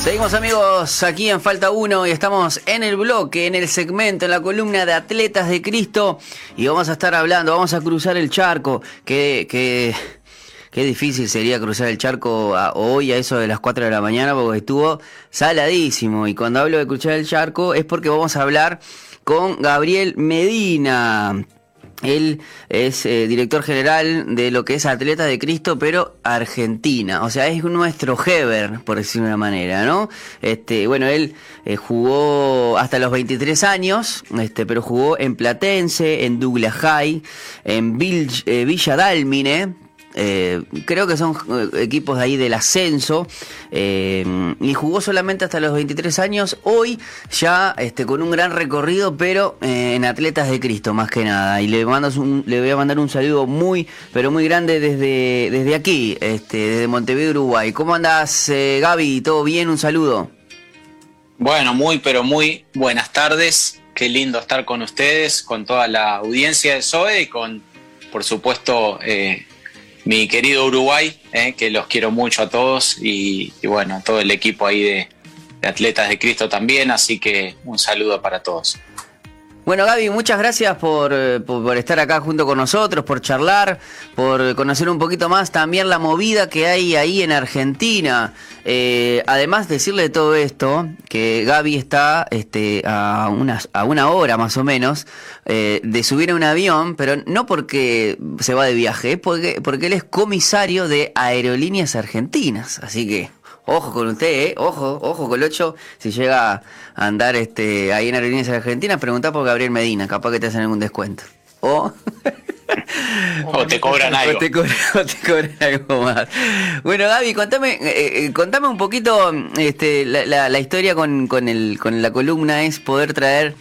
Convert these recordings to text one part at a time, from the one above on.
Seguimos amigos aquí en Falta 1 y estamos en el bloque, en el segmento, en la columna de Atletas de Cristo y vamos a estar hablando, vamos a cruzar el charco, que, que, qué difícil sería cruzar el charco hoy a eso de las 4 de la mañana porque estuvo saladísimo y cuando hablo de cruzar el charco es porque vamos a hablar con Gabriel Medina, él es eh, director general de lo que es Atleta de Cristo, pero Argentina. O sea, es nuestro Heber, por decirlo de una manera, ¿no? Este, bueno, él eh, jugó hasta los 23 años, este, pero jugó en Platense, en Douglas High, en eh, Villa Dálmine, eh, creo que son eh, equipos de ahí del ascenso, eh, y jugó solamente hasta los 23 años, hoy ya este, con un gran recorrido, pero en Atletas de Cristo más que nada, y le, mando un, le voy a mandar un saludo muy, pero muy grande desde, desde aquí, este, desde Montevideo, Uruguay. ¿Cómo andás, Gaby? ¿Todo bien? Un saludo. Bueno, muy, pero muy buenas tardes. Qué lindo estar con ustedes, con toda la audiencia de SOE y con, por supuesto, eh, mi querido Uruguay, eh, que los quiero mucho a todos y, bueno, todo el equipo ahí de, Atletas de Cristo también, así que un saludo para todos. Bueno, Gaby, muchas gracias eh, por, estar acá junto con nosotros, por charlar, por conocer un poquito más también la movida que hay ahí en Argentina. Eh, además, decirle todo esto, que Gaby está este, a, a una hora más o menos eh, de subir a un avión, pero no porque se va de viaje, porque, porque él es comisario de Aerolíneas Argentinas. Así que Ojo con usted, ¿eh? Ojo, ojo con el 8. Si llega a andar este, ahí en Aerolíneas Argentinas, pregunta por Gabriel Medina. Capaz que te hacen algún descuento. O... o te cobran algo. O te, cobran, algo más. Bueno, Gaby, contame, eh, eh, contame un poquito este, la, la, historia con, con, el, con la columna, es poder traer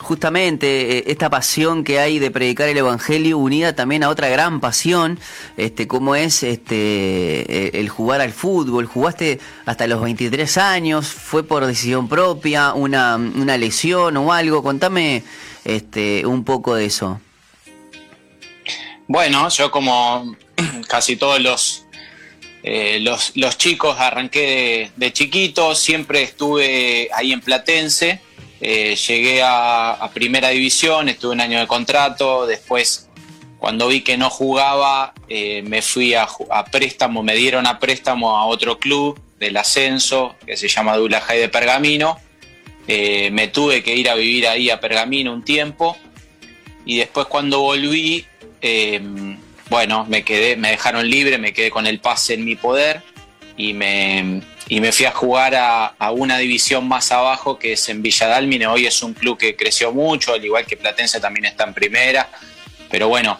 justamente eh, esta pasión que hay de predicar el evangelio unida también a otra gran pasión, este como es este eh, el jugar al fútbol. Jugaste hasta los 23 años, fue por decisión propia, una, una lesión o algo. Contame este un poco de eso. Bueno, yo como casi todos los eh, los, chicos arranqué de, de chiquito, siempre estuve ahí en Platense eh, llegué a, primera división, estuve un año de contrato, después cuando vi que no jugaba eh, me fui a, préstamo, me dieron a préstamo a otro club del ascenso que se llama Dulajay de Pergamino. Eh, me tuve que ir a vivir ahí a Pergamino un tiempo y después cuando volví, bueno, me quedé, me dejaron libre, me quedé con el pase en mi poder y me, y me fui a jugar a, una división más abajo que es en Villa Hoy es un club que creció mucho, al igual que Platense también está en primera. Pero bueno,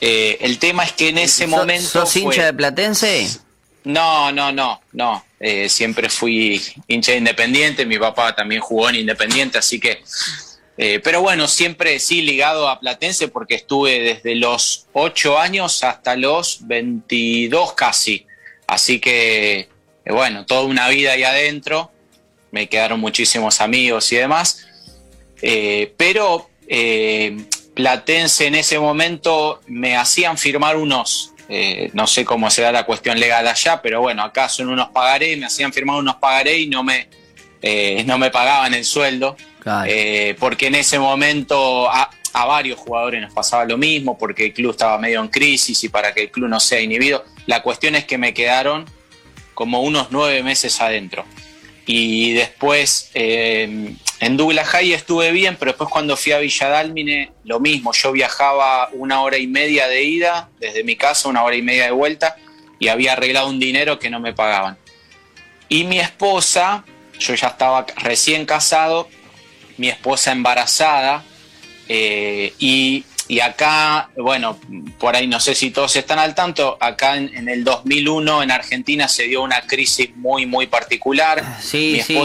eh, el tema es que en ese momento. ¿Sos hincha de Platense? No, no, no, no. Eh, siempre fui hincha de Independiente, mi papá también jugó en Independiente, así que. Eh, pero bueno, siempre sí ligado a Platense porque estuve desde los 8 años hasta los 22 casi. Así que eh, bueno, toda una vida ahí adentro, me quedaron muchísimos amigos y demás, eh, pero eh, Platense en ese momento me hacían firmar unos, no sé cómo será la cuestión legal allá, pero bueno, acá son unos pagaré, me hacían firmar unos pagaré y no me, no me pagaban el sueldo, porque en ese momento... A, a varios jugadores nos pasaba lo mismo porque el club estaba medio en crisis y para que el club no sea inhibido. La cuestión es que me quedaron como unos nueve meses adentro. Y después eh, en Douglas High estuve bien, pero después cuando fui a Villa Dálmine, lo mismo. Yo viajaba una hora y media de ida desde mi casa, una hora y media de vuelta, y había arreglado un dinero que no me pagaban. Y mi esposa, yo ya estaba recién casado, mi esposa embarazada, eh, y y acá, bueno, por ahí no sé si todos están al tanto, acá en, el 2001 en Argentina se dio una crisis muy, muy particular. Sí, sí,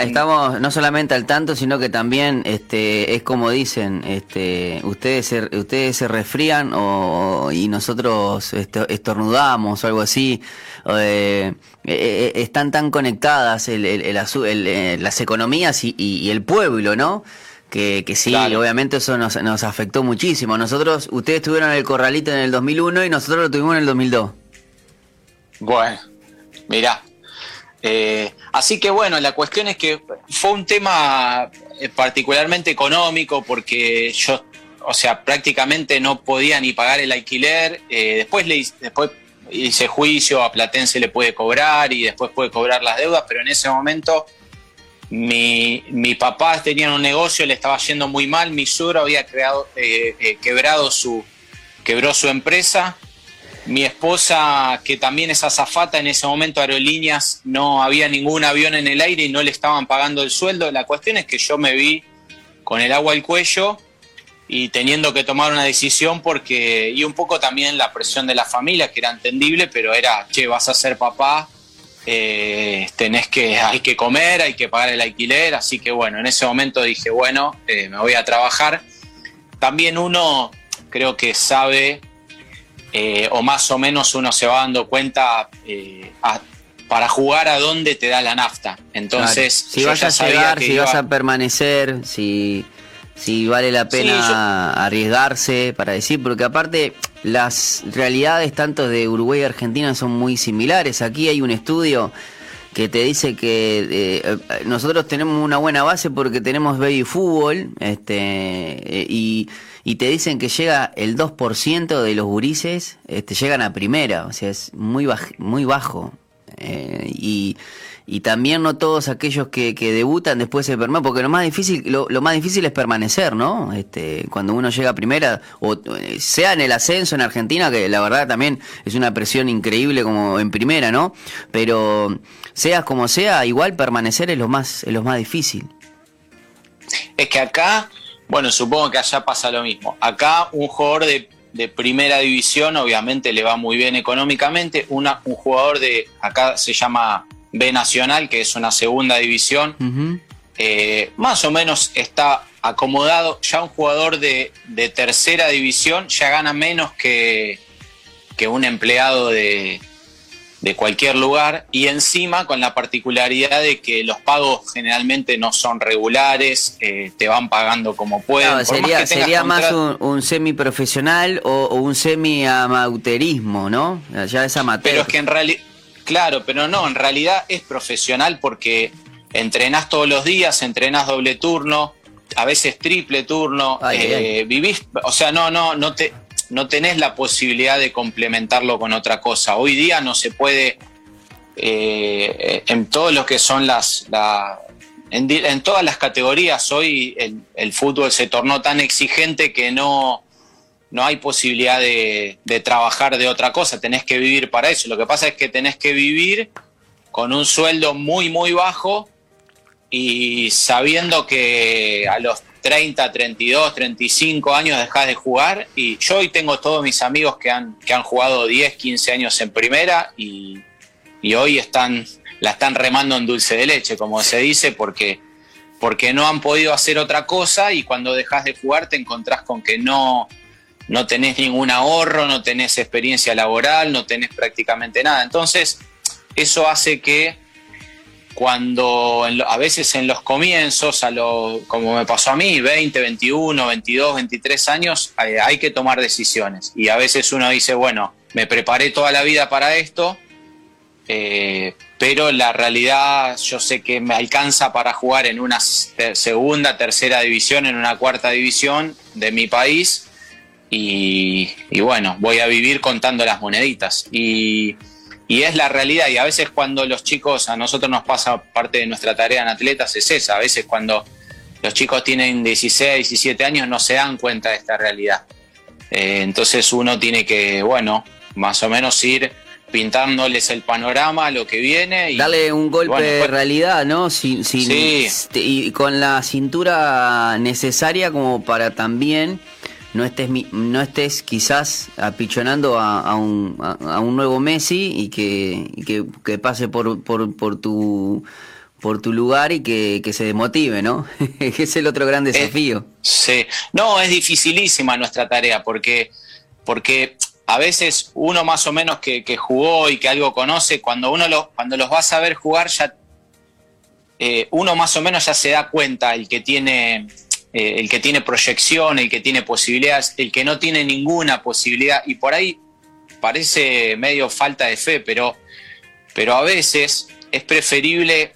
estamos no solamente al tanto, sino que también este, es como dicen, este, ustedes, se, ustedes se resfrían o, y nosotros estornudamos o algo así. Eh, eh, eh, están tan conectadas las economías y el pueblo, ¿no? Que, que sí, obviamente eso nos, nos afectó muchísimo. Nosotros, ustedes tuvieron el corralito en el 2001 y nosotros lo tuvimos en el 2002. Bueno, mirá, Eh, así que bueno, la cuestión es que fue un tema eh, particularmente económico porque yo, o sea, prácticamente no podía ni pagar el alquiler. Eh, después, le, después hice juicio, a Platense le puede cobrar y después puede cobrar las deudas, pero en ese momento mi, papá tenía un negocio, le estaba yendo muy mal, mi suegro había creado, quebrado su, quebró su empresa mi esposa, que también es azafata, en ese momento aerolíneas no había ningún avión en el aire y no le estaban pagando el sueldo. La cuestión es que yo me vi con el agua al cuello y teniendo que tomar una decisión porque, y un poco también la presión de la familia, que era entendible, pero era, che, vas a ser papá, eh, tenés que, hay que comer, hay que pagar el alquiler, así que bueno, en ese momento dije, bueno, eh, me voy a trabajar. También uno creo que sabe eh, o más o menos uno se va dando cuenta para jugar a dónde te da la nafta. Entonces, si vas a llegar, si vas a permanecer, si, si vale la pena arriesgarse para decir, porque aparte las realidades tanto de Uruguay y Argentina son muy similares. Aquí hay un estudio que te dice que eh, nosotros tenemos una buena base porque tenemos baby fútbol este, y y te dicen que llega el 2% de los gurises, este, llegan a primera, o sea, es muy, muy bajo. Eh, y, y también no todos aquellos que, que debutan después se permanecen, porque lo más difícil lo, lo, más difícil es permanecer, ¿no? Este, cuando uno llega a primera, o eh, sea en el ascenso en Argentina, que la verdad también es una presión increíble como en primera, ¿no? Pero seas como sea, igual permanecer es lo más, es lo más difícil. Es que acá bueno, supongo que allá pasa lo mismo. Acá un jugador de, primera división obviamente le va muy bien económicamente. Una, un jugador de, acá se llama B Nacional, que es una segunda división, eh, más o menos está acomodado. Ya un jugador de, de tercera división ya gana menos que, que un empleado de, de cualquier lugar y encima con la particularidad de que los pagos generalmente no son regulares, eh, te van pagando como pueden. sería más, sería más un, un semiprofesional o, o un semi-amateurismo, ¿no? Ya es amateur. Pero es que en realidad, claro, pero no, en realidad es profesional porque entrenás todos los días, entrenás doble turno, a veces triple turno, eh, vivís, o sea, no, no, no te, no tenés la posibilidad de complementarlo con otra cosa. Hoy día no se puede, eh, en todo lo que son las... en, todas las categorías hoy el, fútbol se tornó tan exigente que no, no hay posibilidad de, trabajar de otra cosa, tenés que vivir para eso. Lo que pasa es que tenés que vivir con un sueldo muy, muy bajo y sabiendo que a los 30, 32, 35 años dejas de jugar y yo hoy tengo todos mis amigos que han, que han jugado 10, 15 años en primera y, hoy están, la están remando en dulce de leche, como se dice, porque, porque no han podido hacer otra cosa y cuando dejas de jugar te encontrás con que no, no tenés ningún ahorro, no tenés experiencia laboral, no tenés prácticamente nada. Entonces, eso hace que cuando a veces en los comienzos, a lo, como me pasó a mí, 20, 21, 22, 23 años, hay, que tomar decisiones. Y a veces uno dice, bueno, me preparé toda la vida para esto, eh, pero la realidad yo sé que me alcanza para jugar en una segunda, tercera división, en una cuarta división de mi país. Y, y bueno, voy a vivir contando las moneditas. Y y es la realidad. Y a veces cuando los chicos, a nosotros nos pasa parte de nuestra tarea en atletas, es esa. A veces cuando los chicos tienen 16, 17 años no se dan cuenta de esta realidad. Eh, entonces uno tiene que, bueno, más o menos ir pintándoles el panorama, lo que viene. Y, Darle un golpe de pues realidad, ¿no? Sin, sin, este, Y con la cintura necesaria como para también no estés, no estés quizás apichonando a, un, a, un nuevo Messi y que, que, pase por, por, por, tu por tu lugar y que, se desmotive, ¿no? que es el otro gran desafío. sí, no, es dificilísima nuestra tarea porque, porque a veces uno más o menos que, jugó y que algo conoce, cuando uno lo, cuando los vas a ver jugar ya eh, uno más o menos ya se da cuenta el que tiene eh, el que tiene proyección, el que tiene posibilidades, el que no tiene ninguna posibilidad. Y por ahí parece medio falta de fe, pero, pero a veces es preferible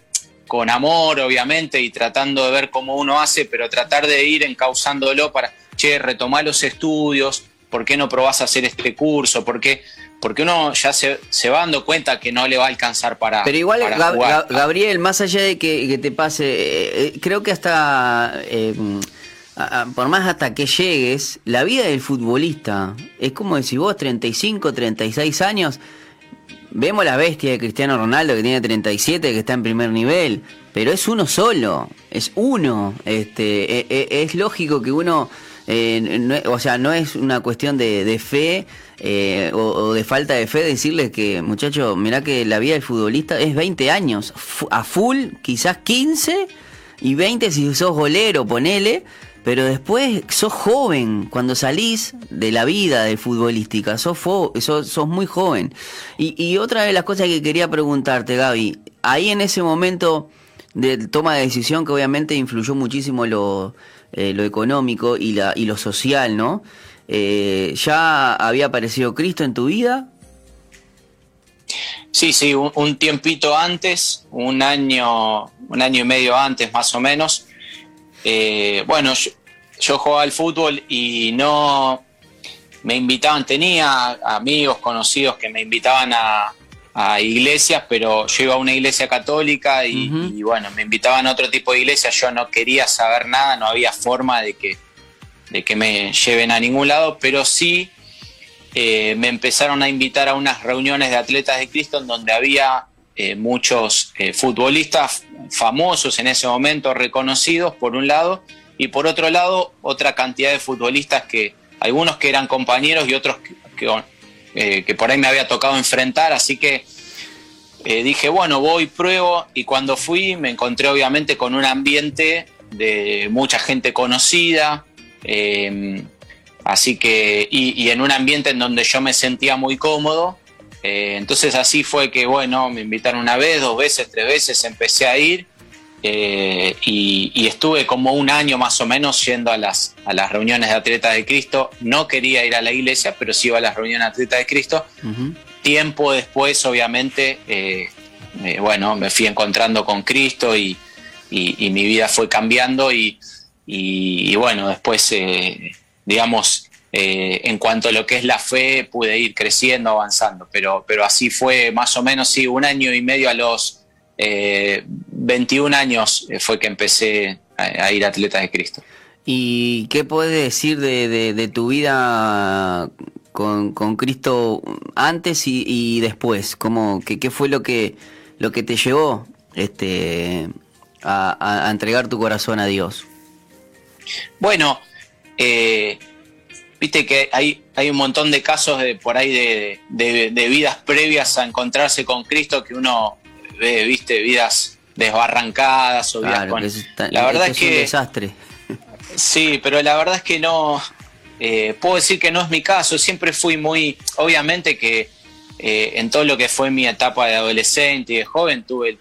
con amor, obviamente, y tratando de ver cómo uno hace, pero tratar de ir encauzándolo para, che, retomar los estudios, ¿por qué no probás a hacer este curso? ¿Por qué? Porque uno ya se, va dando cuenta que no le va a alcanzar para. Pero igual, Gabriel, más allá de que, te pase, eh, eh, creo que hasta. Eh, por más hasta que llegues, la vida del futbolista es como si vos, 35, 36 años, vemos la bestia de Cristiano Ronaldo que tiene 37, que está en primer nivel, pero es uno solo, es uno. Este, e, e, es lógico que uno, eh, o sea, no es una cuestión de, fe eh, o, de falta de fe decirles que, muchacho, mirá que la vida del futbolista es 20 años, a full, quizás 15 y 20 si sos golero, ponele pero después sos joven, cuando salís de la vida de futbolística, sos, sos, muy joven. Y, otra de las cosas que quería preguntarte, Gaby, ahí en ese momento de toma de decisión que obviamente influyó muchísimo lo, eh, lo económico y, la, y lo social, ¿no? Eh, ¿Ya había aparecido Cristo en tu vida? Sí, sí, un, tiempito antes, un año, un año y medio antes más o menos. Eh, bueno, yo jugaba al fútbol y no me invitaban, tenía amigos conocidos que me invitaban a, iglesias, pero yo iba a una iglesia católica y, bueno, me invitaban a otro tipo de iglesia, yo no quería saber nada, no había forma de que, de que me lleven a ningún lado, pero sí eh, me empezaron a invitar a unas reuniones de atletas de Cristo en donde había eh, muchos eh, futbolistas famosos en ese momento, reconocidos por un lado, y por otro lado otra cantidad de futbolistas que algunos que eran compañeros y otros que, que, eh, por ahí me había tocado enfrentar, así que eh, dije, bueno, voy, pruebo y cuando fui me encontré obviamente con un ambiente de mucha gente conocida, em, así que, y, en un ambiente en donde yo me sentía muy cómodo, eh, entonces así fue que, bueno, me invitaron una vez, dos veces, tres veces, empecé a ir eh, y, estuve como un año más o menos yendo a las, a las reuniones de Atletas de Cristo. No quería ir a la iglesia, pero sí iba a las reuniones de Atletas de Cristo. Tiempo después, obviamente, eh, eh, bueno, me fui encontrando con Cristo y, mi vida fue cambiando y, bueno, después, digamos, en cuanto a lo que es la fe, pude ir creciendo, avanzando, pero, pero así fue más o menos, sí, un año y medio a los 21 años eh, fue que empecé a, ir a Atletas de Cristo. ¿Y qué puedes decir de, tu vida con, Cristo antes y, después? ¿Cómo, qué, fue lo que, lo que te llevó este, a, entregar tu corazón a Dios? Bueno, eh, viste que hay, hay un montón de casos de por ahí de, de, vidas previas a encontrarse con Cristo que uno ve, viste, vidas desbarrancadas o la verdad es, que un desastre. Sí, pero la verdad es que no eh, puedo decir que no es mi caso. Siempre fui muy, obviamente que eh, en todo lo que fue mi etapa de adolescente y de joven tuve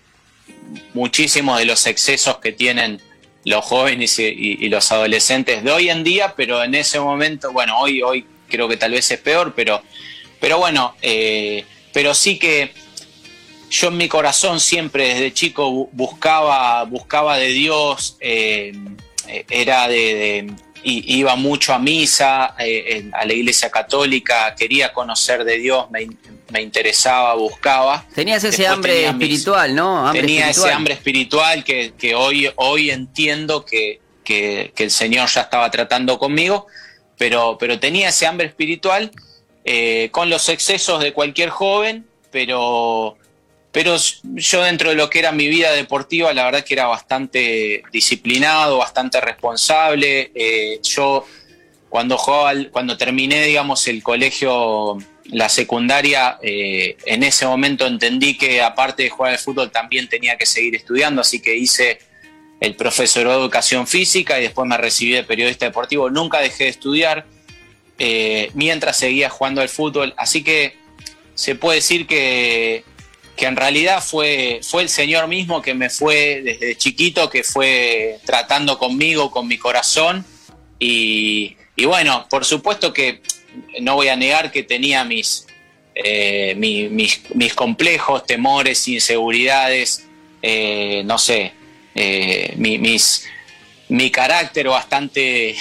muchísimos de los excesos que tienen los jóvenes y, los adolescentes de hoy en día, pero en ese momento, bueno, hoy, hoy creo que tal vez es peor, pero, pero bueno, eh, pero sí que yo en mi corazón siempre desde chico buscaba, buscaba de Dios, eh, era de, iba mucho a misa, eh, a la iglesia católica, quería conocer de Dios, me, interesaba, buscaba. Tenías ese hambre espiritual, ¿no? tenía ese hambre espiritual que, hoy, hoy entiendo que, el Señor ya estaba tratando conmigo, pero, pero tenía ese hambre espiritual eh, con los excesos de cualquier joven, pero pero yo dentro de lo que era mi vida deportiva, la verdad que era bastante disciplinado, bastante responsable. Eh, yo cuando jugaba, cuando terminé, digamos, el colegio, la secundaria, eh, en ese momento entendí que aparte de jugar al fútbol también tenía que seguir estudiando, así que hice el profesorado de educación física y después me recibí de periodista deportivo. Nunca dejé de estudiar eh, mientras seguía jugando al fútbol, así que se puede decir que que en realidad fue, fue el Señor mismo que me fue desde chiquito, que fue tratando conmigo, con mi corazón. Y, bueno, por supuesto que no voy a negar que tenía mis, eh, mis, mis, complejos, temores, inseguridades, eh, no sé, eh, mi, mis, mi carácter bastante,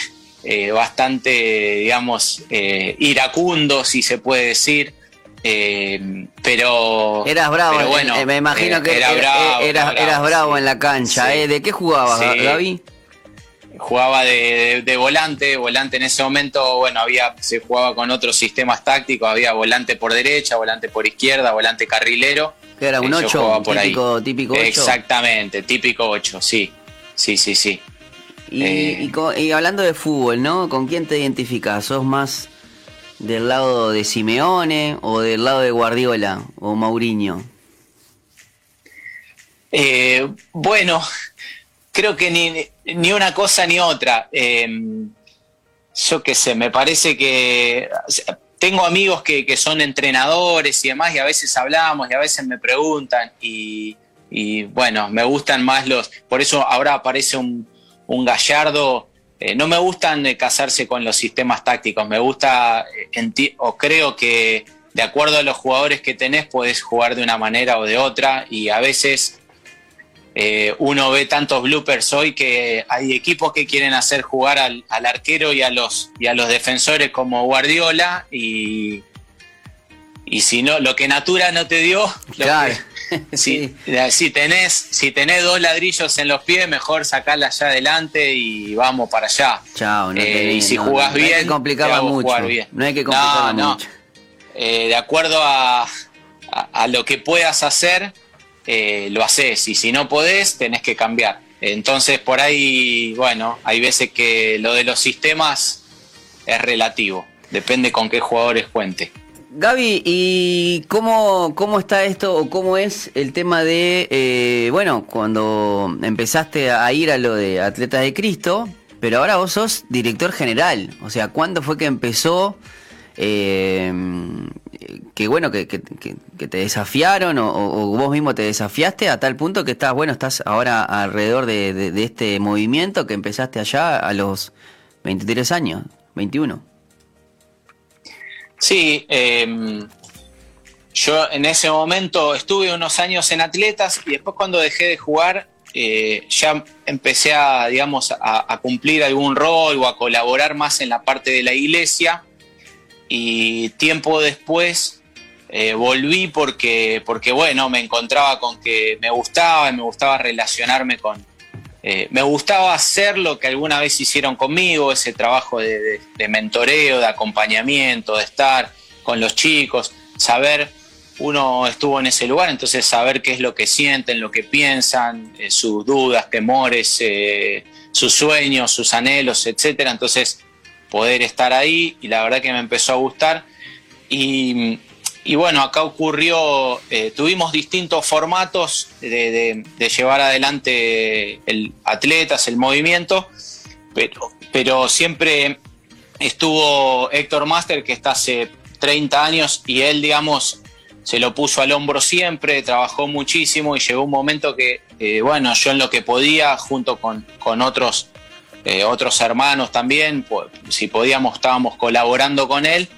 bastante digamos, iracundo, si se puede decir. Pero eras bravo, bueno, me imagino que era, bravo, eras, bravo, en la cancha. ¿De qué jugabas, Gaby? jugaba de, volante, volante en ese momento, bueno, había, se jugaba con otros sistemas tácticos, había volante por derecha, volante por izquierda, volante carrilero. Que era un 8, eh, típico, típico 8. Exactamente, típico 8, sí, sí, sí, sí. Eh, y, hablando de fútbol, ¿no? ¿Con quién te identificas? ¿Sos más del lado de Simeone o del lado de Guardiola o Mauriño? Eh, bueno, creo que ni, ni una cosa ni otra. Em, yo qué sé, me parece que tengo amigos que, son entrenadores y demás y a veces hablamos y a veces me preguntan y, bueno, me gustan más los, por eso ahora aparece un, gallardo, eh, no me gustan casarse con los sistemas tácticos, me gusta eh, o creo que de acuerdo a los jugadores que tenés puedes jugar de una manera o de otra. Y a veces eh, uno ve tantos bloopers hoy que hay equipos que quieren hacer jugar al, arquero y a, los, y a los defensores como Guardiola. Y, y si no, lo que Natura no te dio, si, si, tenés, si tenés dos ladrillos en los pies, mejor sacarla allá adelante y vamos para allá. Chao, eh, y si jugás bien, no hay que mucho. No hay que complicarla mucho. Eh, de acuerdo a, a lo que puedas hacer, eh, lo haces y si no podés, tenés que cambiar. Entonces por ahí, bueno, hay veces que lo de los sistemas es relativo, depende con qué jugadores cuente. Gaby, ¿y cómo, cómo está esto o cómo es el tema de, eh, bueno, cuando empezaste a ir a lo de Atletas de Cristo, pero ahora vos sos director general, o sea, ¿cuándo fue que empezó? Eh, que bueno, que, que, te desafiaron o, vos mismo te desafiaste a tal punto que estás, bueno, estás ahora alrededor de, este movimiento que empezaste allá a los 23 años, 21. Sí, em, yo en ese momento estuve unos años en atletas y después cuando dejé de jugar eh, ya empecé a, digamos, a cumplir algún rol o a colaborar más en la parte de la iglesia. Y tiempo después eh, volví porque, porque, bueno, me encontraba con que me gustaba, me gustaba relacionarme con... Eh, me gustaba hacer lo que alguna vez hicieron conmigo, ese trabajo de, mentoreo, de acompañamiento, de estar con los chicos, saber, uno estuvo en ese lugar, entonces saber qué es lo que sienten, lo que piensan, eh, sus dudas, temores, sus sueños, sus anhelos, etcétera. Entonces, poder estar ahí y la verdad que me empezó a gustar. Y, bueno, acá ocurrió, eh, tuvimos distintos formatos de, llevar adelante el atletas, el movimiento, pero, pero siempre estuvo Héctor Master, que está hace 30 años, y él, digamos, se lo puso al hombro siempre, trabajó muchísimo y llegó un momento que, eh, bueno, yo en lo que podía, junto con, con otros eh, otros hermanos también, si podíamos estábamos colaborando con él.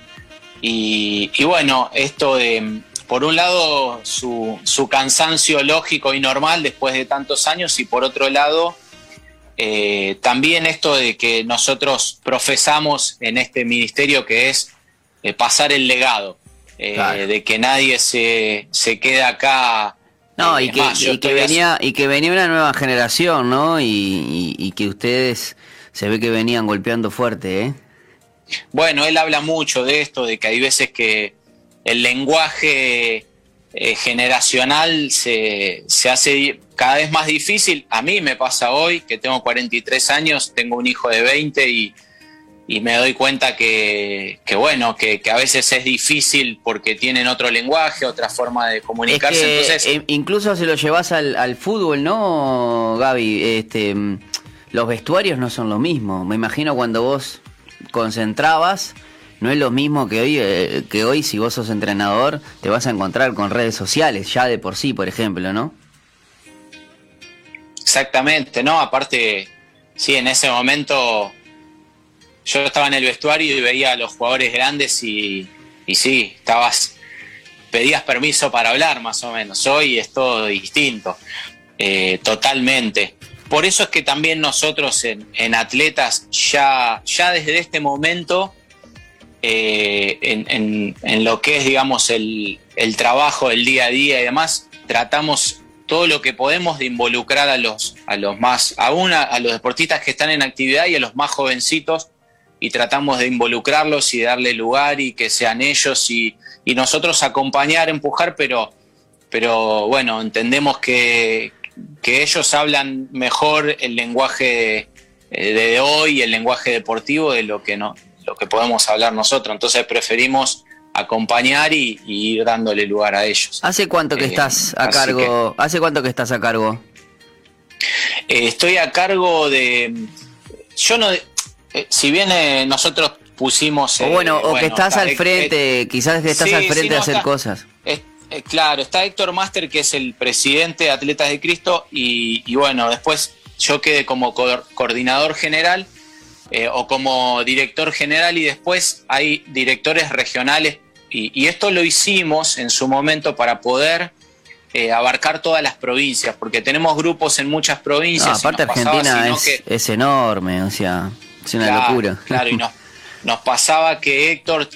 Y, bueno, esto de, por un lado, su, cansancio lógico y normal después de tantos años y por otro lado, eh, también esto de que nosotros profesamos en este ministerio que es eh, pasar el legado, de que nadie se, se queda acá. No, y que, venía, y que venía una nueva generación, ¿no? y que ustedes se ve que venían golpeando fuerte, ¿eh? Bueno, él habla mucho de esto, de que hay veces que el lenguaje eh, generacional se, hace cada vez más difícil. A mí me pasa hoy, que tengo 43 años, tengo un hijo de 20 y, me doy cuenta que, bueno, que, a veces es difícil porque tienen otro lenguaje, otra forma de comunicarse. Eh, incluso se lo llevas al, al fútbol, ¿no, Gaby? Este los vestuarios no son lo mismo. Me imagino cuando vos concentrabas, no es lo mismo que hoy, eh, que hoy si vos sos entrenador, te vas a encontrar con redes sociales, ya de por sí, por ejemplo, ¿no? Exactamente, no, aparte, sí, en ese momento yo estaba en el vestuario y veía a los jugadores grandes y, y sí, estabas pedías permiso para hablar más o menos. Hoy es todo distinto, eh, totalmente. Por eso es que también nosotros en, atletas ya, ya desde este momento, eh, en, lo que es, digamos, el, trabajo del día a día y demás, tratamos todo lo que podemos de involucrar a los, a los más, aún a los deportistas que están en actividad y a los más jovencitos, y tratamos de involucrarlos y darle lugar y que sean ellos y, y nosotros acompañar, empujar, pero, pero bueno, entendemos que, que ellos hablan mejor el lenguaje eh, de hoy, el lenguaje deportivo, de lo que, no, lo que podemos hablar nosotros. Entonces preferimos acompañar y, ir dándole lugar a ellos. ¿Hace cuánto que eh, estás a cargo? ¿Hace cuánto que estás a cargo? Eh, estoy a cargo de. Yo no. si bien nosotros pusimos. O bueno, o que estás al frente, quizás que estás al frente de hacer cosas. Eh, claro, está Héctor Master, que es el presidente de Atletas de Cristo, y, bueno, después yo quedé como coordinador general eh, o como director general, y después hay directores regionales, y, esto lo hicimos en su momento para poder eh, abarcar todas las provincias, porque tenemos grupos en muchas provincias. aparte Argentina es, enorme, o sea, es una locura. Claro, y nos nos pasaba que Héctor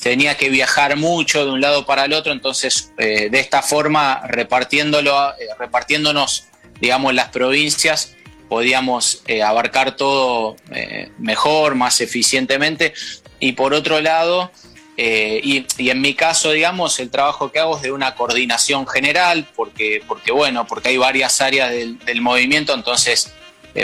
tenía que viajar mucho de un lado para el otro, entonces eh, de esta forma repartiéndolo, eh, repartiéndonos, digamos, las provincias, podíamos eh, abarcar todo mejor, más eficientemente. Y por otro lado, y, en mi caso, digamos, el trabajo que hago es de una coordinación general, porque, porque bueno, porque hay varias áreas del, del movimiento, entonces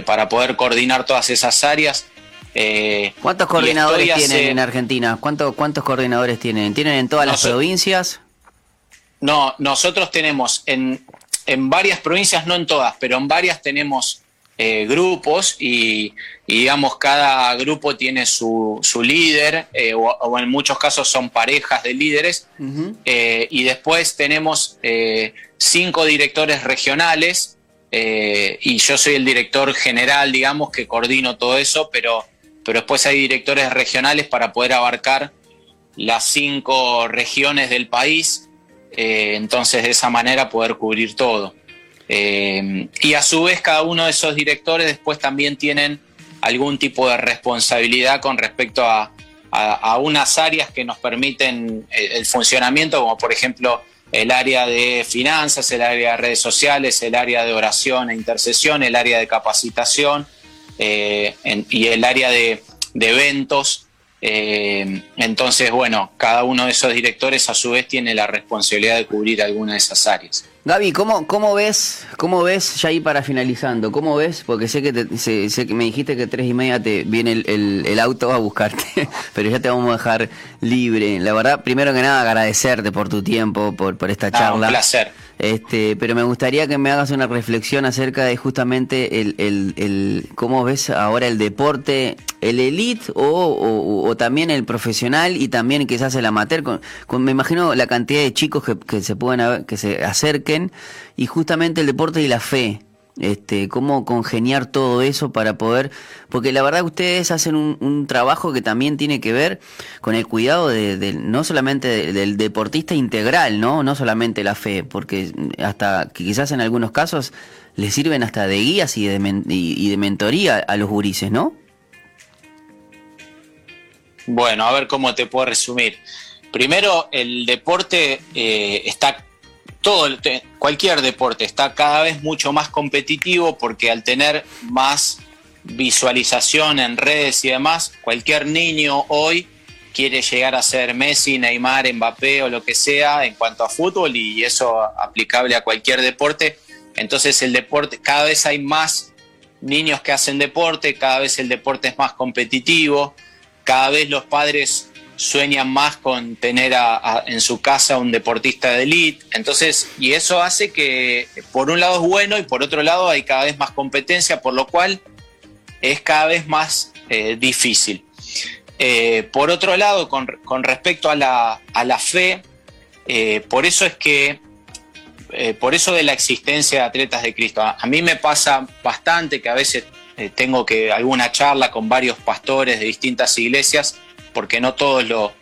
para poder coordinar todas esas áreas, eh, ¿Cuántos coordinadores tienen en Argentina? ¿Cuántos, ¿Cuántos coordinadores tienen? ¿Tienen en todas las provincias? No, nosotros tenemos en, en, varias provincias, no en todas, pero en varias tenemos eh, grupos y, digamos cada grupo tiene su, su líder eh, o, en muchos casos son parejas de líderes y después tenemos cinco directores regionales y yo soy el director general, digamos, que coordino todo eso, pero pero después hay directores regionales para poder abarcar las cinco regiones del país, eh, entonces de esa manera poder cubrir todo. Eh, y a su vez cada uno de esos directores después también tienen algún tipo de responsabilidad con respecto a, unas áreas que nos permiten el, el, funcionamiento, como por ejemplo el área de finanzas, el área de redes sociales, el área de oración e intercesión, el área de capacitación, eh, y el área de, eventos. Eh, entonces, bueno, cada uno de esos directores a su vez tiene la responsabilidad de cubrir alguna de esas áreas. Gaby, ¿cómo, cómo ves, cómo ves ya ahí para finalizando? ¿Cómo ves? Porque sé que, sé, que me dijiste que tres y media te viene el, auto a buscarte, pero ya te vamos a dejar libre. La verdad, primero que nada, agradecerte por tu tiempo, por, por esta charla. un placer. Este, pero me gustaría que me hagas una reflexión acerca de justamente el, el, cómo ves ahora el deporte, el elite o, o, también el profesional y también quizás el amateur. Con, me imagino la cantidad de chicos que, que se pueden que se acerquen y justamente el deporte y la fe este, cómo congeniar todo eso para poder, porque la verdad ustedes hacen un, trabajo que también tiene que ver con el cuidado de, no solamente del deportista integral, no, no solamente la fe, porque hasta quizás en algunos casos les sirven hasta de guías y de, y, de mentoría a los gurises, ¿no? Bueno, a ver cómo te puedo resumir. Primero, el deporte eh, está todo, cualquier deporte está cada vez mucho más competitivo porque al tener más visualización en redes y demás, cualquier niño hoy quiere llegar a ser Messi, Neymar, Mbappé o lo que sea en cuanto a fútbol y eso aplicable a cualquier deporte. Entonces el deporte, cada vez hay más niños que hacen deporte, cada vez el deporte es más competitivo, cada vez los padres sueñan más con tener en su casa un deportista de élite. Entonces, y eso hace que por un lado es bueno y por otro lado hay cada vez más competencia, por lo cual es cada vez más eh, difícil. Eh, por otro lado, con, respecto a la, fe, eh, por eso es que, por eso de la existencia de atletas de Cristo, a, a mí me pasa bastante que a veces tengo que alguna charla con varios pastores de distintas iglesias porque no todos lo,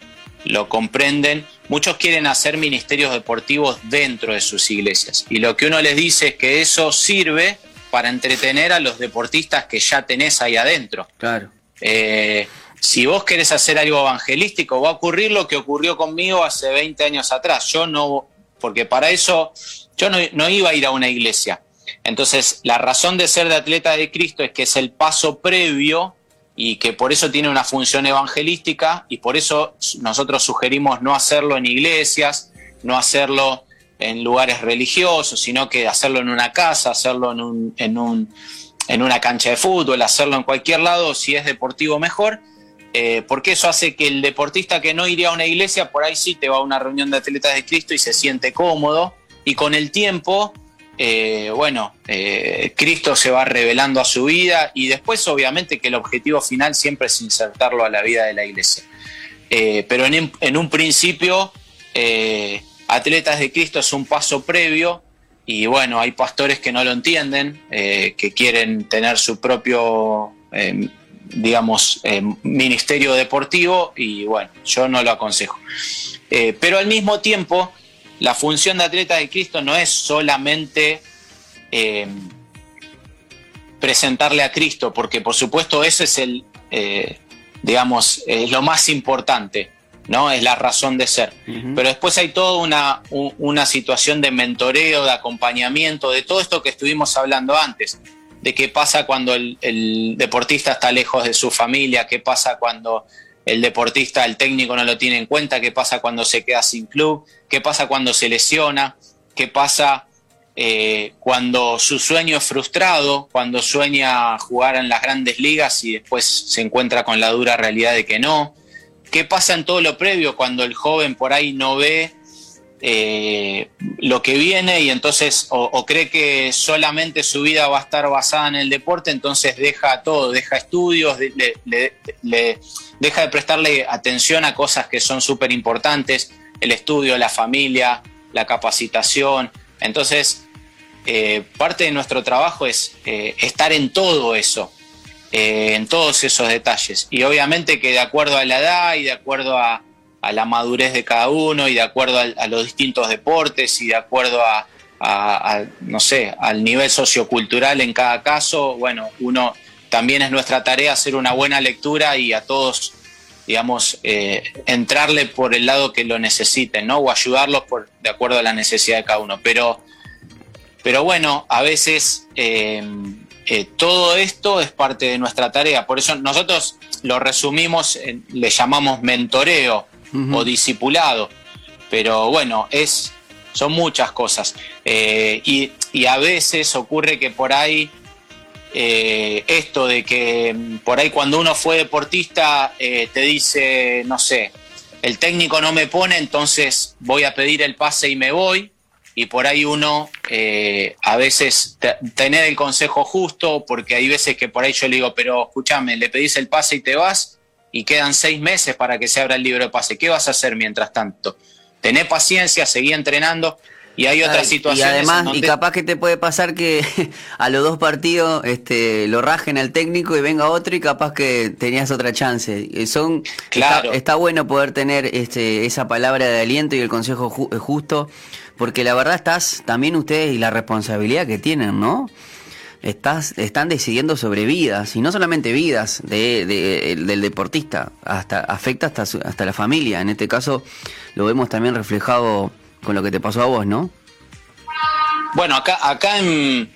lo comprenden. Muchos quieren hacer ministerios deportivos dentro de sus iglesias y lo que uno les dice es que eso sirve para entretener a los deportistas que ya tenés ahí adentro. Claro. Eh, si vos querés hacer algo evangelístico, va a ocurrir lo que ocurrió conmigo hace 20 años atrás. Yo no, porque para eso yo no, no iba a ir a una iglesia. Entonces, la razón de ser de atleta de Cristo es que es el paso previo y que por eso tiene una función evangelística y por eso nosotros sugerimos no hacerlo en iglesias, no hacerlo en lugares religiosos, sino que hacerlo en una casa, hacerlo en, un, en, un, en una cancha de fútbol, hacerlo en cualquier lado, si es deportivo mejor, eh, porque eso hace que el deportista que no iría a una iglesia, por ahí sí te va a una reunión de atletas de Cristo y se siente cómodo, y con el tiempo, eh, bueno, eh, Cristo se va revelando a su vida y después obviamente que el objetivo final siempre es insertarlo a la vida de la iglesia. pero en, en, un principio Atletas de Cristo es un paso previo y bueno, hay pastores que no lo entienden, eh, que quieren tener su propio, eh, digamos, eh, ministerio deportivo y bueno, yo no lo aconsejo. pero al mismo tiempo, la función de Atletas de Cristo no es solamente presentarle a Cristo, porque por supuesto ese es el, digamos, es lo más importante ¿no? Es la razón de ser. Pero después hay toda una, una situación de mentoreo, de acompañamiento, de todo esto que estuvimos hablando antes, de qué pasa cuando el, deportista está lejos de su familia, qué pasa cuando el deportista, el técnico no lo tiene en cuenta, qué pasa cuando se queda sin club, qué pasa cuando se lesiona, qué pasa eh, cuando su sueño es frustrado, cuando sueña jugar en las grandes ligas y después se encuentra con la dura realidad de que no. ¿Qué pasa en todo lo previo cuando el joven por ahí no ve eh, lo que viene y entonces o, cree que solamente su vida va a estar basada en el deporte, entonces deja todo, deja estudios, deja de prestarle atención a cosas que son súper importantes, el estudio, la familia, la capacitación. Entonces, eh, parte de nuestro trabajo es eh, estar en todo eso. Eh, en todos esos detalles. Y obviamente que de acuerdo a la edad y de acuerdo a, la madurez de cada uno y de acuerdo a, los distintos deportes y de acuerdo a, no sé, al nivel sociocultural en cada caso, bueno, uno también es nuestra tarea hacer una buena lectura y a todos, digamos, eh, entrarle por el lado que lo necesiten, ¿no? O ayudarlos por, de acuerdo a la necesidad de cada uno. Pero, pero bueno, a veces eh, eh, todo esto es parte de nuestra tarea. Por eso nosotros lo resumimos, le llamamos mentoreo o discipulado. Pero bueno, es, son muchas cosas. Y, a veces ocurre que por ahí, eh, esto de que mm, por ahí cuando uno fue deportista te dice, no sé, el técnico no me pone, entonces voy a pedir el pase y me voy y por ahí uno eh, a veces tener el consejo justo, porque hay veces que por ahí yo le digo, pero escúchame, le pedís el pase y te vas y quedan seis meses para que se abra el libro de pase. ¿Qué vas a hacer mientras tanto? Tené paciencia, seguí entrenando. Y hay otras situaciones. Y además, y capaz que te puede pasar que a los dos partidos este, lo rajen al técnico y venga otro y capaz que tenías otra chance. Eh, son, claro. está, bueno poder tener este, esa palabra de aliento y el consejo justo porque la verdad estás también ustedes y la responsabilidad que tienen, ¿no? Estás, están decidiendo sobre vidas, y no solamente vidas de, del deportista, hasta afecta hasta, hasta la familia. En este caso lo vemos también reflejado con lo que te pasó a vos, ¿no? Bueno, acá, acá en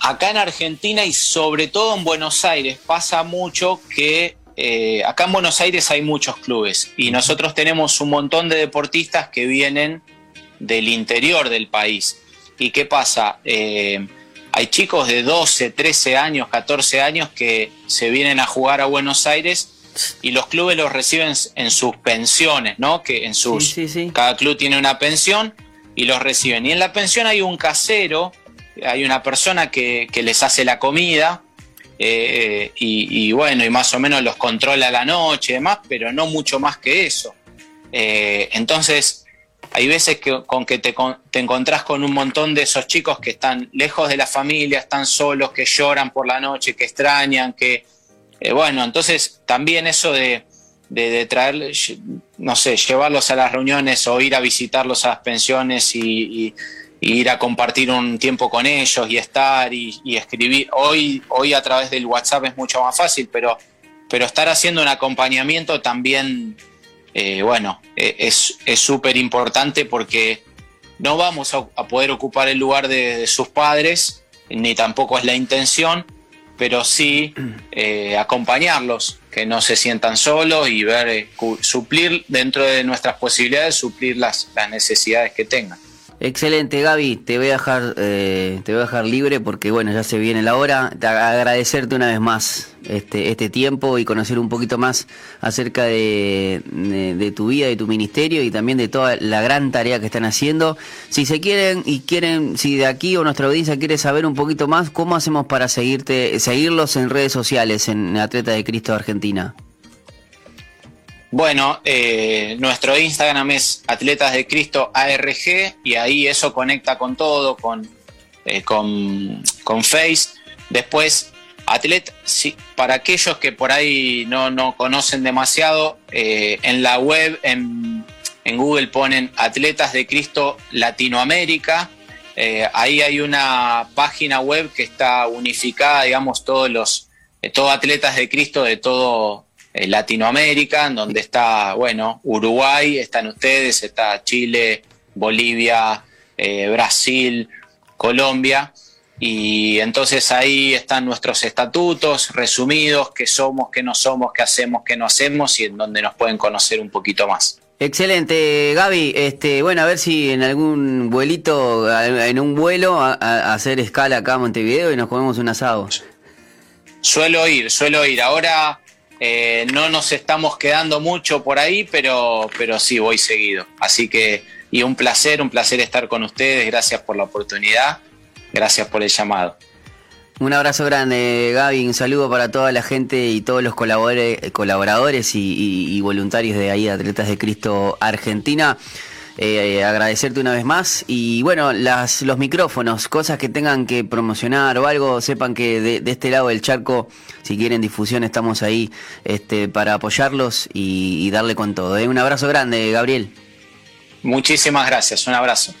acá en Argentina y sobre todo en Buenos Aires pasa mucho que eh, acá en Buenos Aires hay muchos clubes y nosotros tenemos un montón de deportistas que vienen del interior del país. ¿Y qué pasa? Eh, hay chicos de 12, 13 años, 14 años que se vienen a jugar a Buenos Aires y los clubes los reciben en sus pensiones, ¿no? Que en sus cada club tiene una pensión y los reciben. Y en la pensión hay un casero, hay una persona que, les hace la comida eh, y, bueno, y más o menos los controla la noche y demás, pero no mucho más que eso. Eh, entonces, hay veces que con que te, te, encontrás con un montón de esos chicos que están lejos de la familia, están solos, que lloran por la noche, que extrañan, que... Eh, bueno, entonces también eso de, de, traer, no sé, llevarlos a las reuniones o ir a visitarlos a las pensiones y, ir a compartir un tiempo con ellos y estar y, escribir. Hoy, hoy a través del WhatsApp es mucho más fácil, pero, pero estar haciendo un acompañamiento también, eh, bueno, e, es súper importante porque no vamos a, poder ocupar el lugar de sus padres, ni tampoco es la intención pero sí eh, acompañarlos, que no se sientan solos y ver, eh, suplir dentro de nuestras posibilidades, suplir las, necesidades que tengan. Excelente, Gaby. Te voy a dejar, eh, te voy a dejar libre porque bueno, ya se viene la hora. Te agradecerte una vez más este, este tiempo y conocer un poquito más acerca de, de, tu vida, de tu ministerio y también de toda la gran tarea que están haciendo. Si se quieren y quieren, si de aquí o nuestra audiencia quiere saber un poquito más, ¿cómo hacemos para seguirte, seguirlos en redes sociales en Atleta de Cristo Argentina? Bueno, eh, nuestro Instagram es Atletas de Cristo ARG y ahí eso conecta con todo, con, eh, con, Face. Después, atleta, sí, para aquellos que por ahí no, conocen demasiado, eh, en la web, en, en, Google ponen Atletas de Cristo Latinoamérica. ahí hay una página web que está unificada, digamos, todos los, todos Atletas de Cristo de todo eh, Latinoamérica, en donde está, bueno, Uruguay, están ustedes, está Chile, Bolivia, eh, Brasil, Colombia. Y entonces ahí están nuestros estatutos resumidos, qué somos, qué no somos, qué hacemos, qué no hacemos y en donde nos pueden conocer un poquito más. Excelente, Gaby. Este, bueno, a ver si en algún vuelito, en un vuelo, a, hacer escala acá a Montevideo y nos comemos un asado. Suelo ir, suelo ir. Ahora eh, no nos estamos quedando mucho por ahí, pero, pero sí voy seguido. Así que, y un placer, un placer estar con ustedes. Gracias por la oportunidad. Gracias por el llamado. Un abrazo grande, Gaby. Un saludo para toda la gente y todos los colaboradores, y, voluntarios de ahí, Atletas de Cristo Argentina. Eh, agradecerte una vez más y bueno, las, los micrófonos, cosas que tengan que promocionar o algo, sepan que de, este lado del charco, si quieren difusión, estamos ahí este, para apoyarlos y, darle con todo. ¿eh? Un abrazo grande, Gabriel. Muchísimas gracias, un abrazo.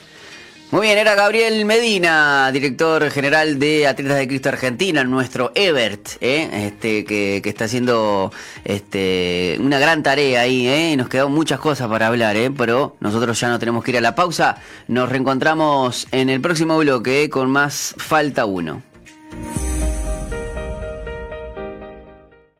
Muy bien, era Gabriel Medina, director general de Atletas de Cristo Argentina, nuestro Ebert, ¿eh? este, que, está haciendo este, una gran tarea ahí, ¿eh? nos quedan muchas cosas para hablar, ¿eh? pero nosotros ya no tenemos que ir a la pausa. Nos reencontramos en el próximo bloque con más Falta Uno.